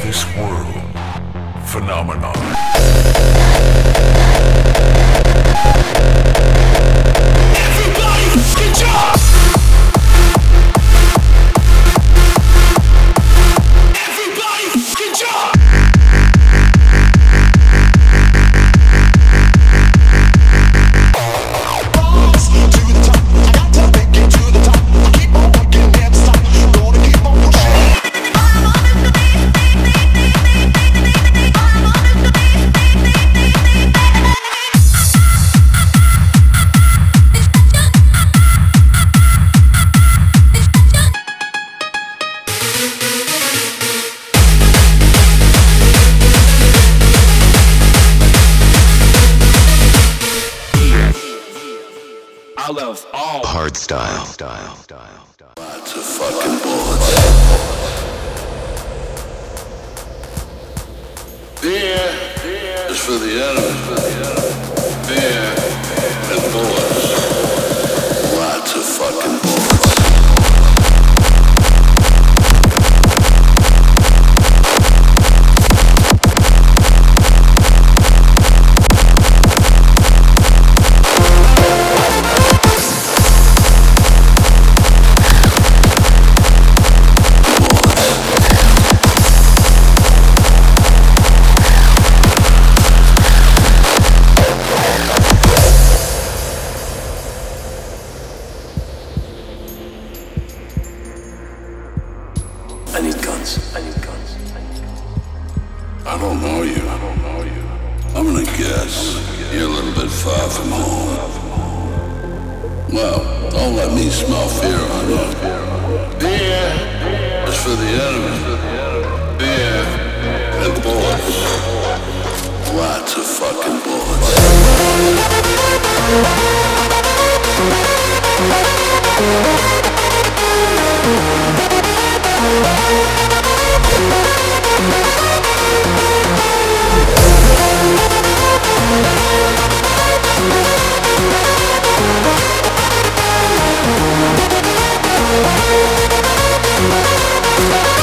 this world phenomenon. Style. Lots of fucking bullets. Beer is for the enemy. Well, don't let me smell fear on you. Beer is for the enemy. Beer and bullets. Lots of fucking bullets. Thank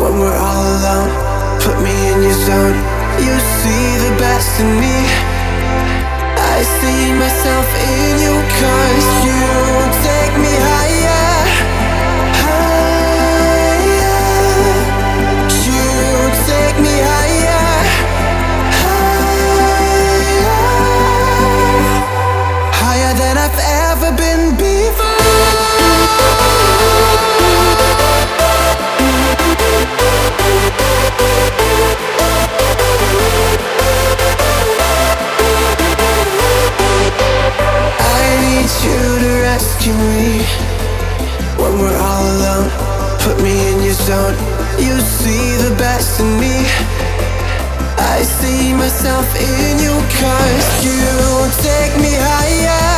when we're all alone. Put me in your zone. You see the best in me. I see myself in you, cause you take. You to rescue me when we're all alone. Put me in your zone. You see the best in me. I see myself in you, cause you take me higher.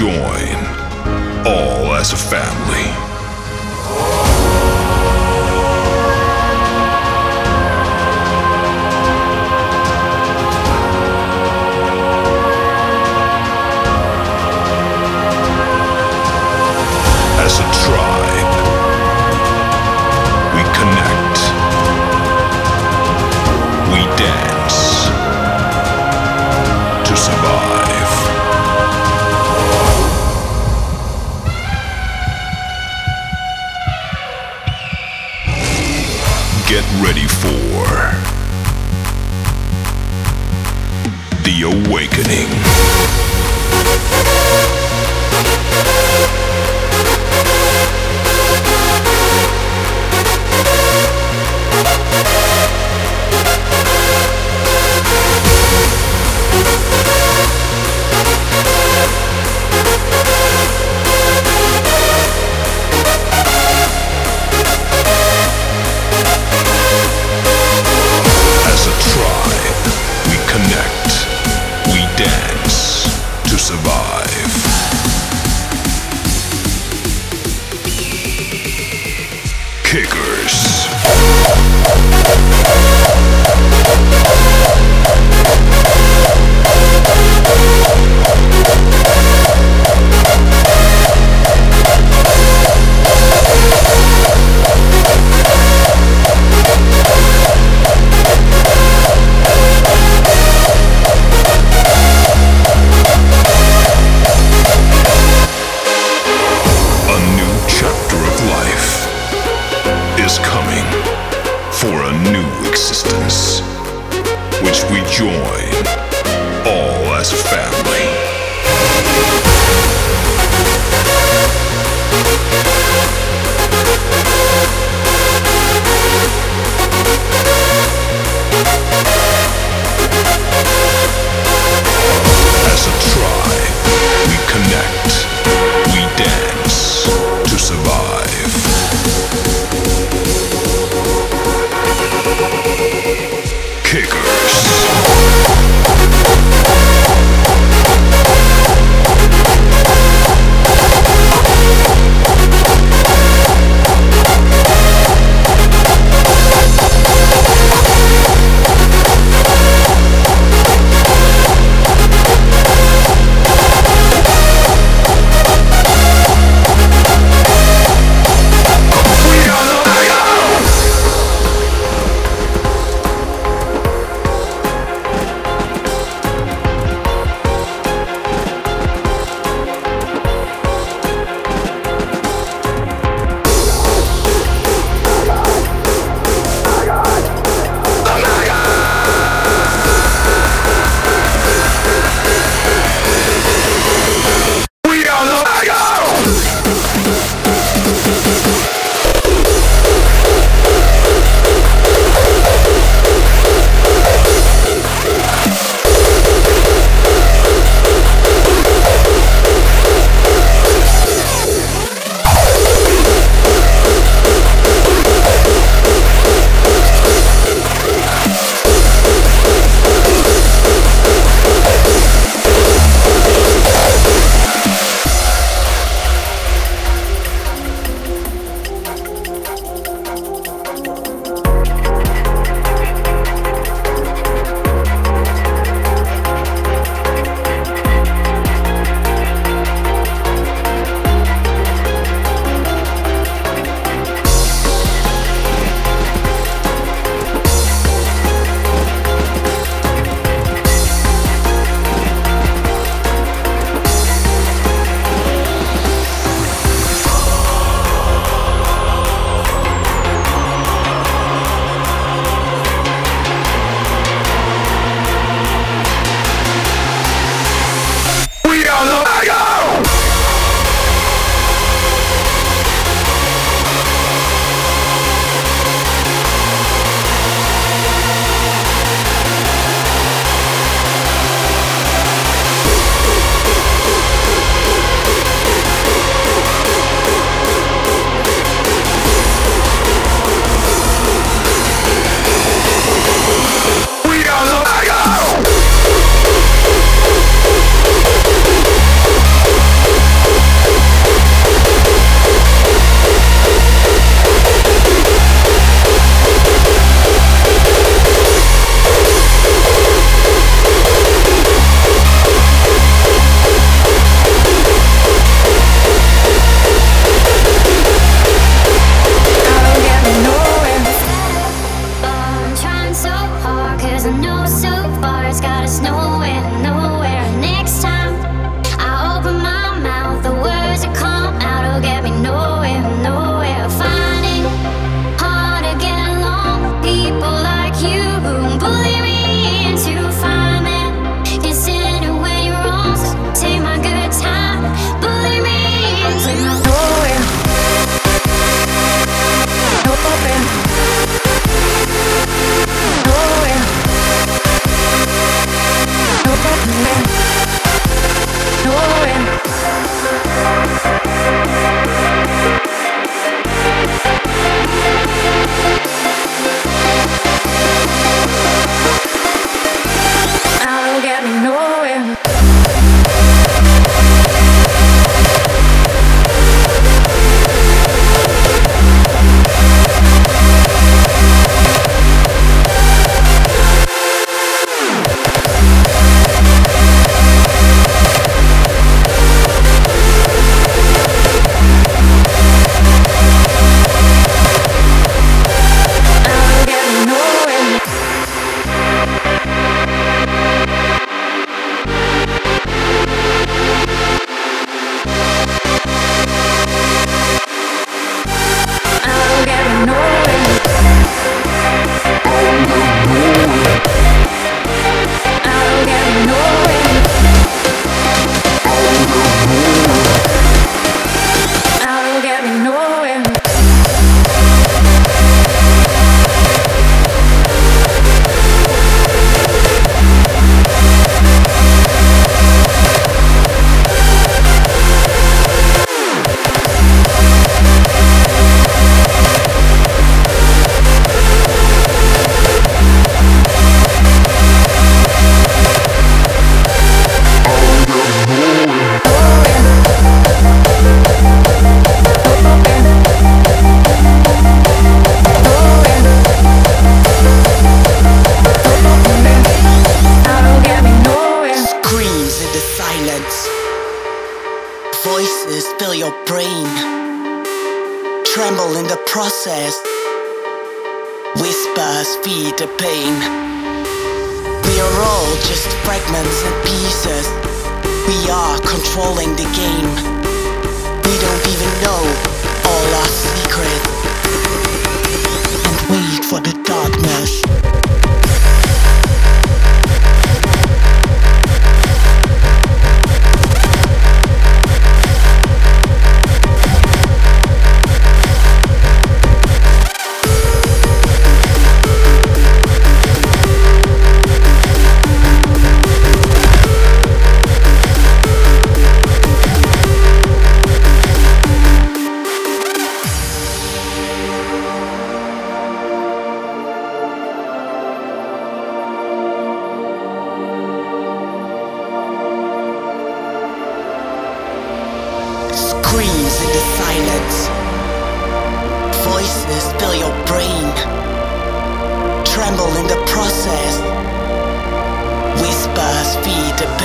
Join all as a family. Kickerz.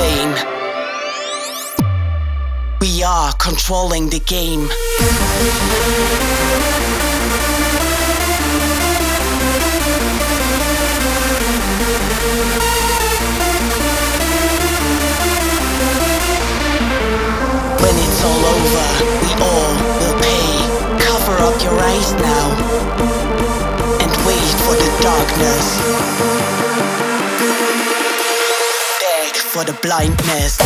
pain. We are controlling the game. When it's all over, we all will pay. Cover up your eyes now and wait for the darkness for the blindness.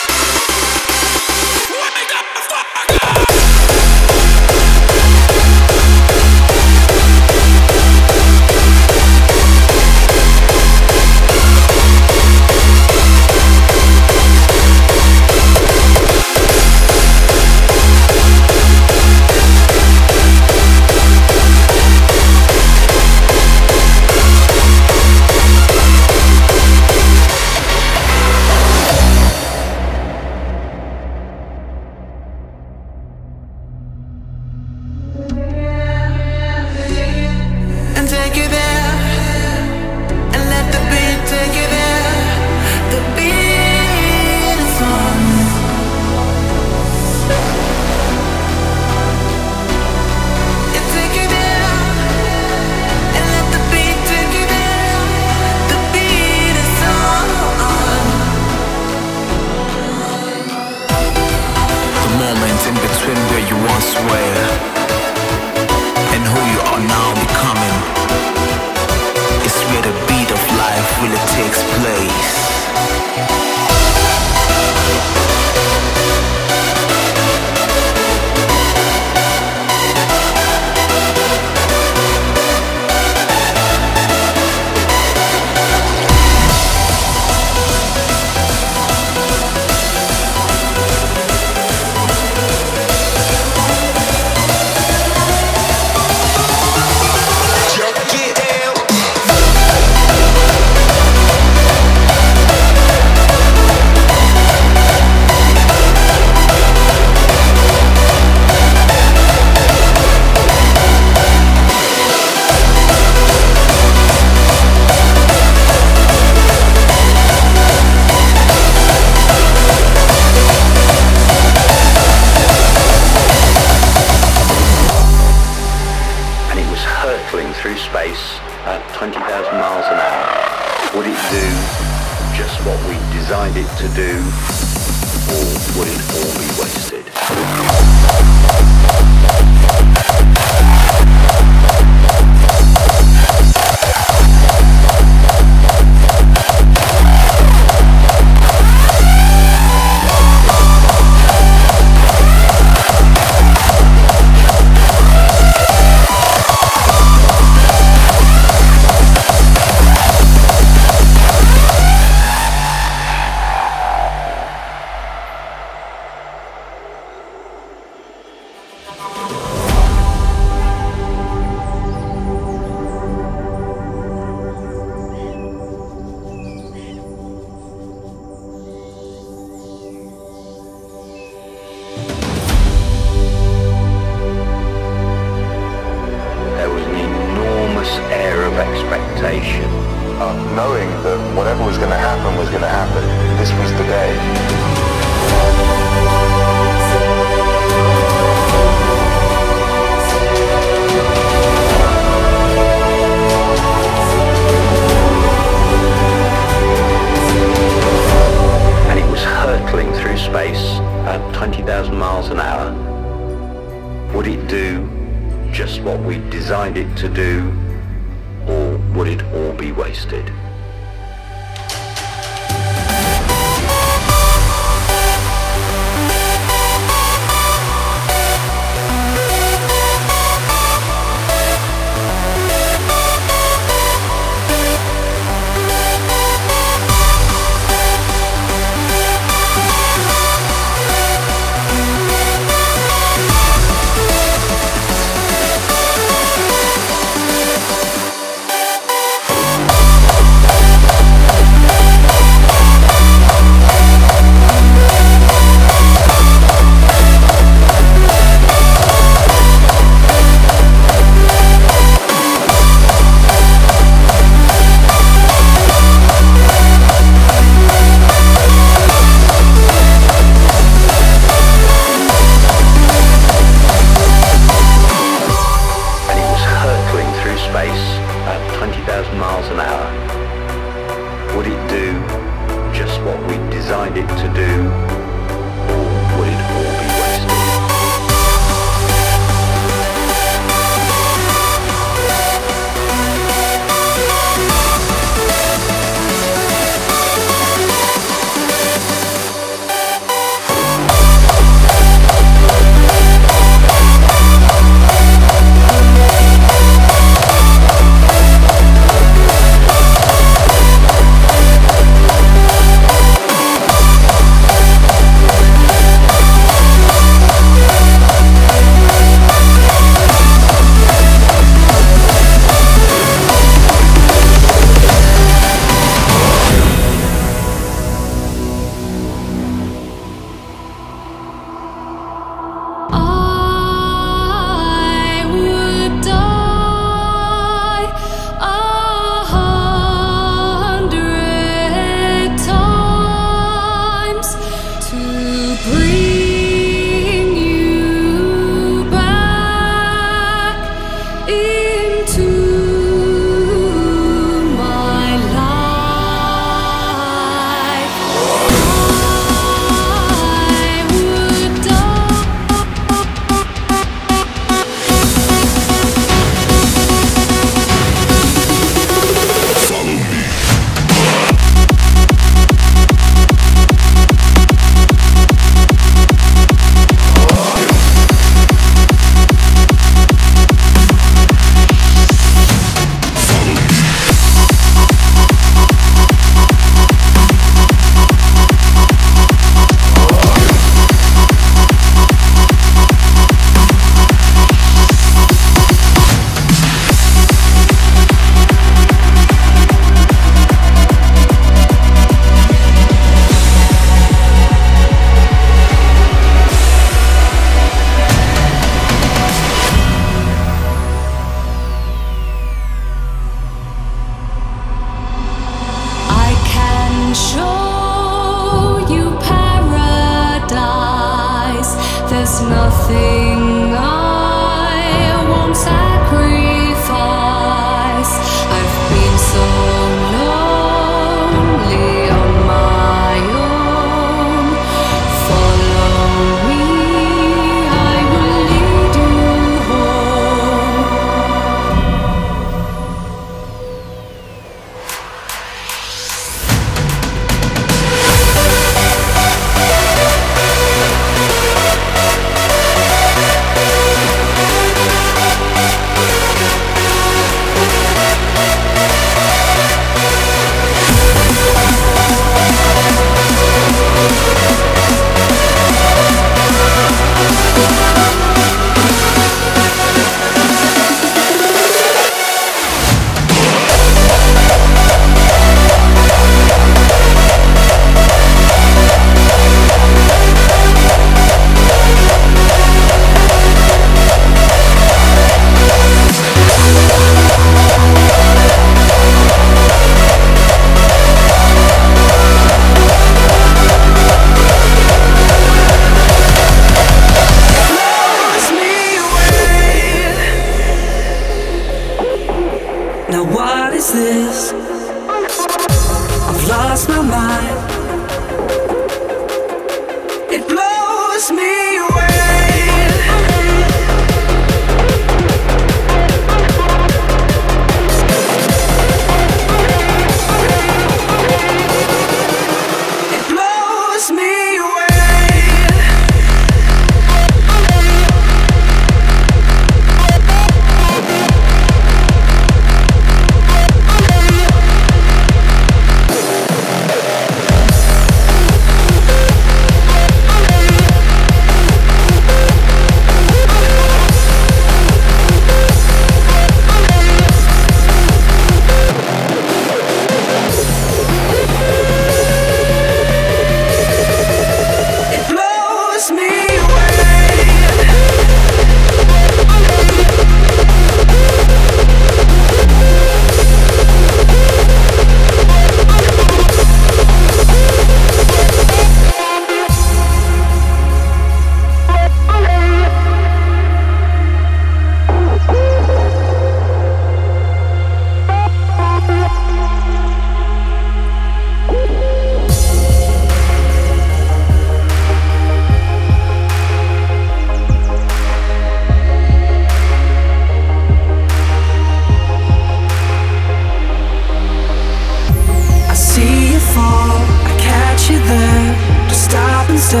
Me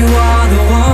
away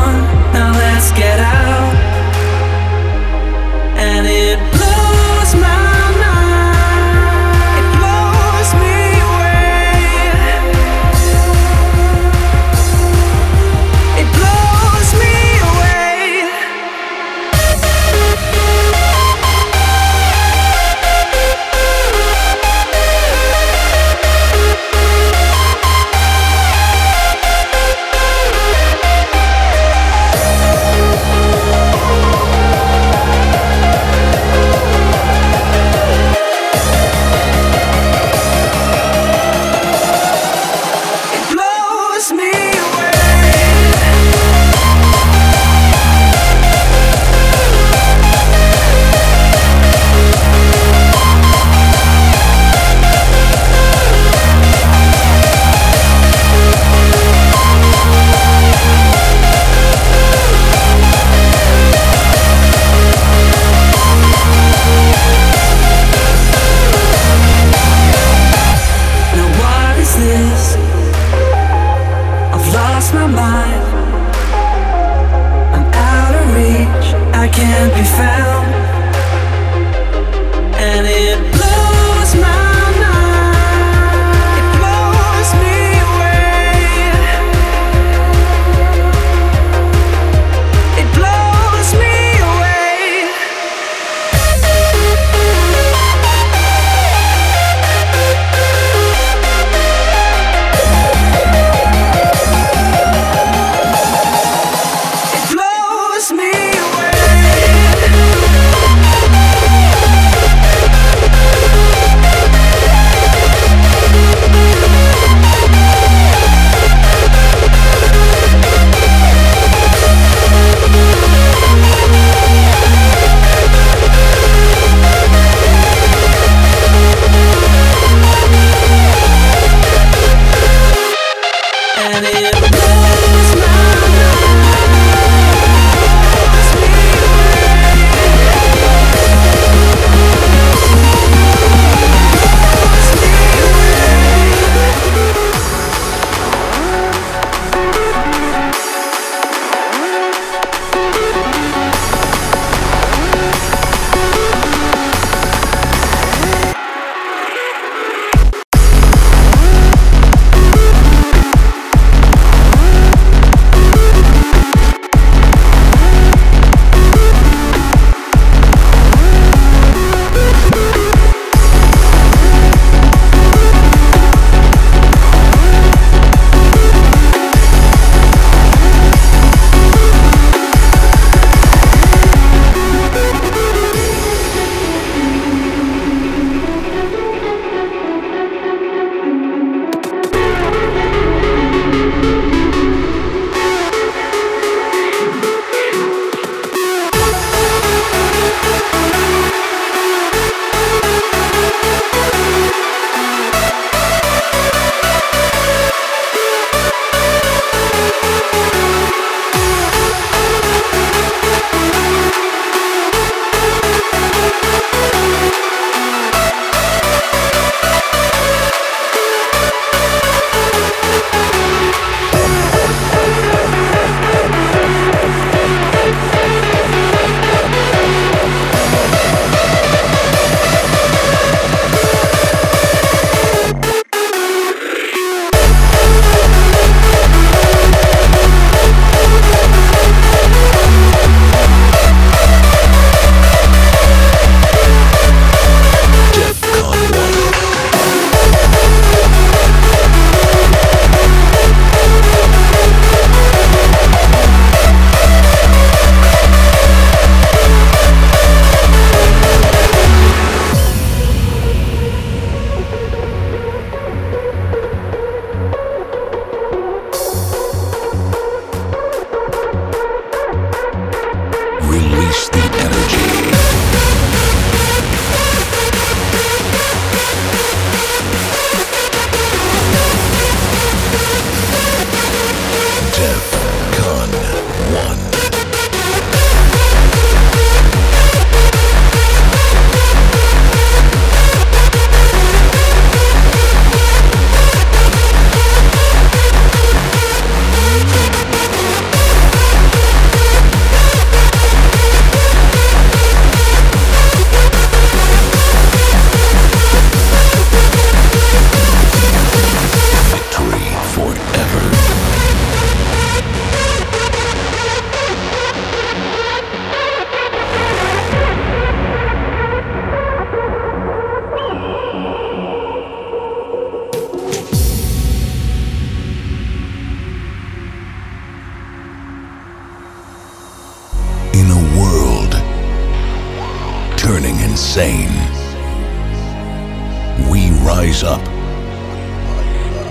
we rise up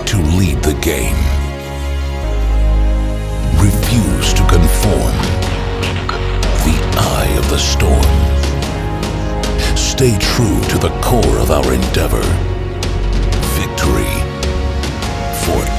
to lead the game. Refuse to conform. The eye of the storm. Stay true to the core of our endeavor. Victory for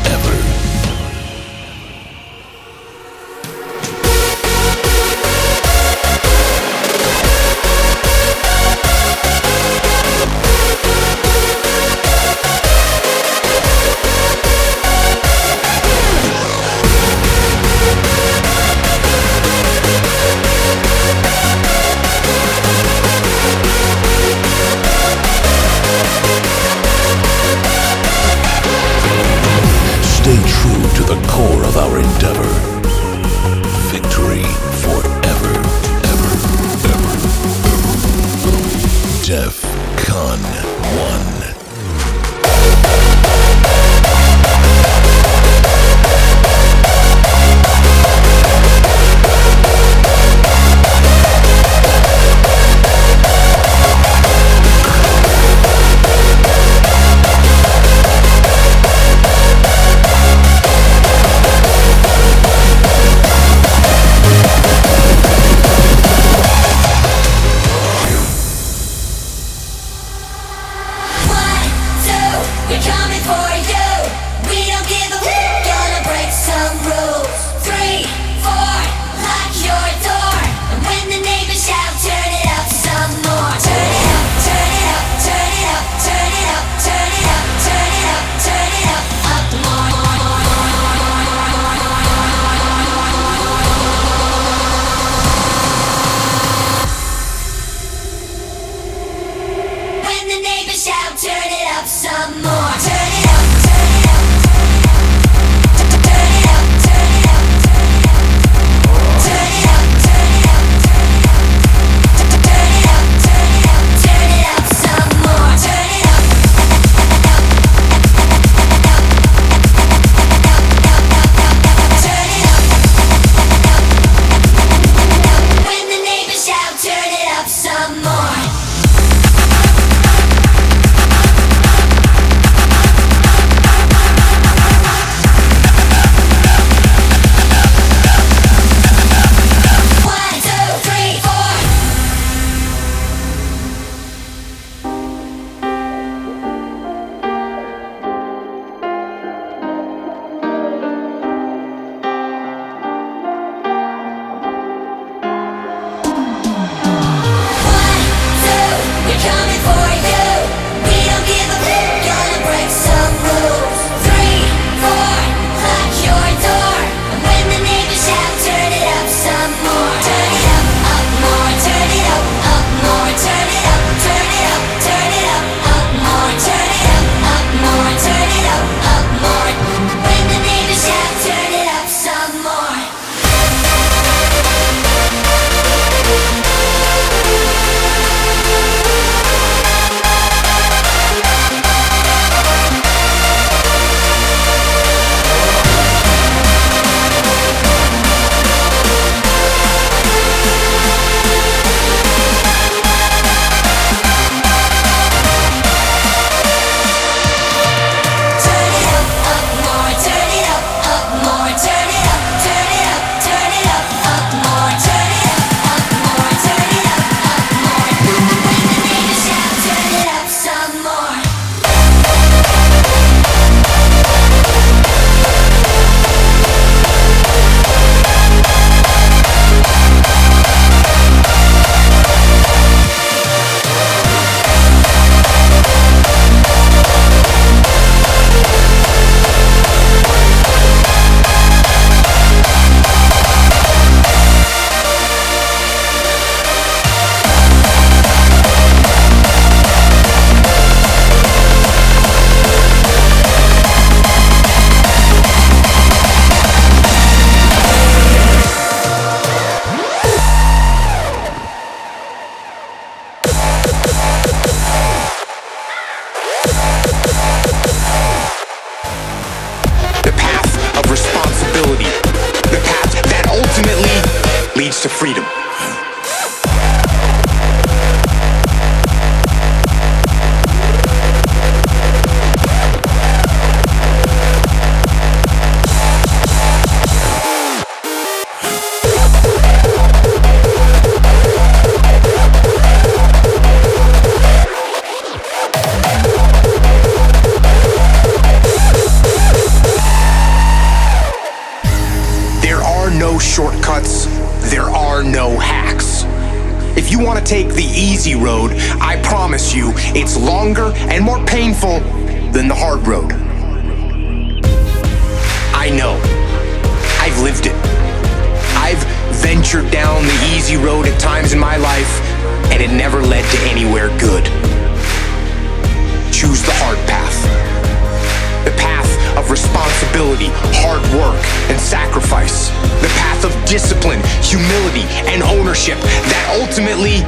and ownership that ultimately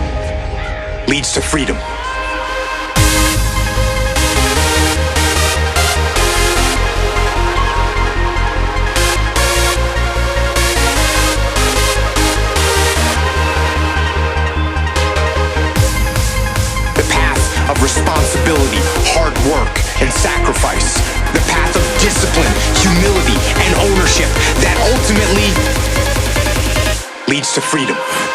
leads to freedom. The path of responsibility, hard work, and sacrifice. The path of discipline, humility, and ownership that ultimately leads to freedom.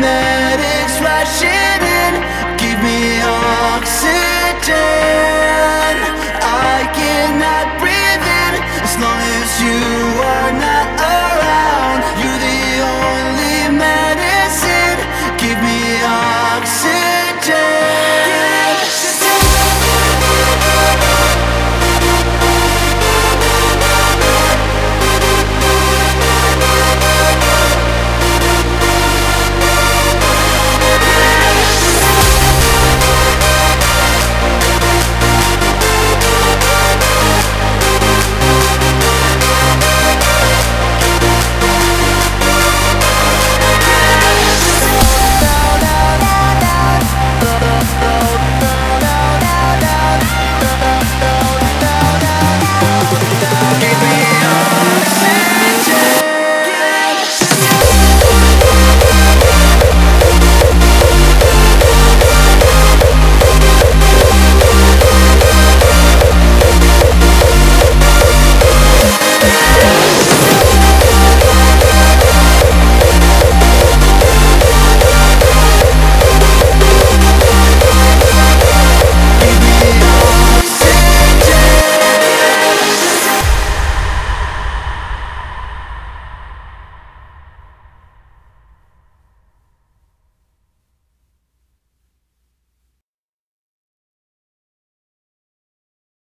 Medics rushing in. Give me oxygen.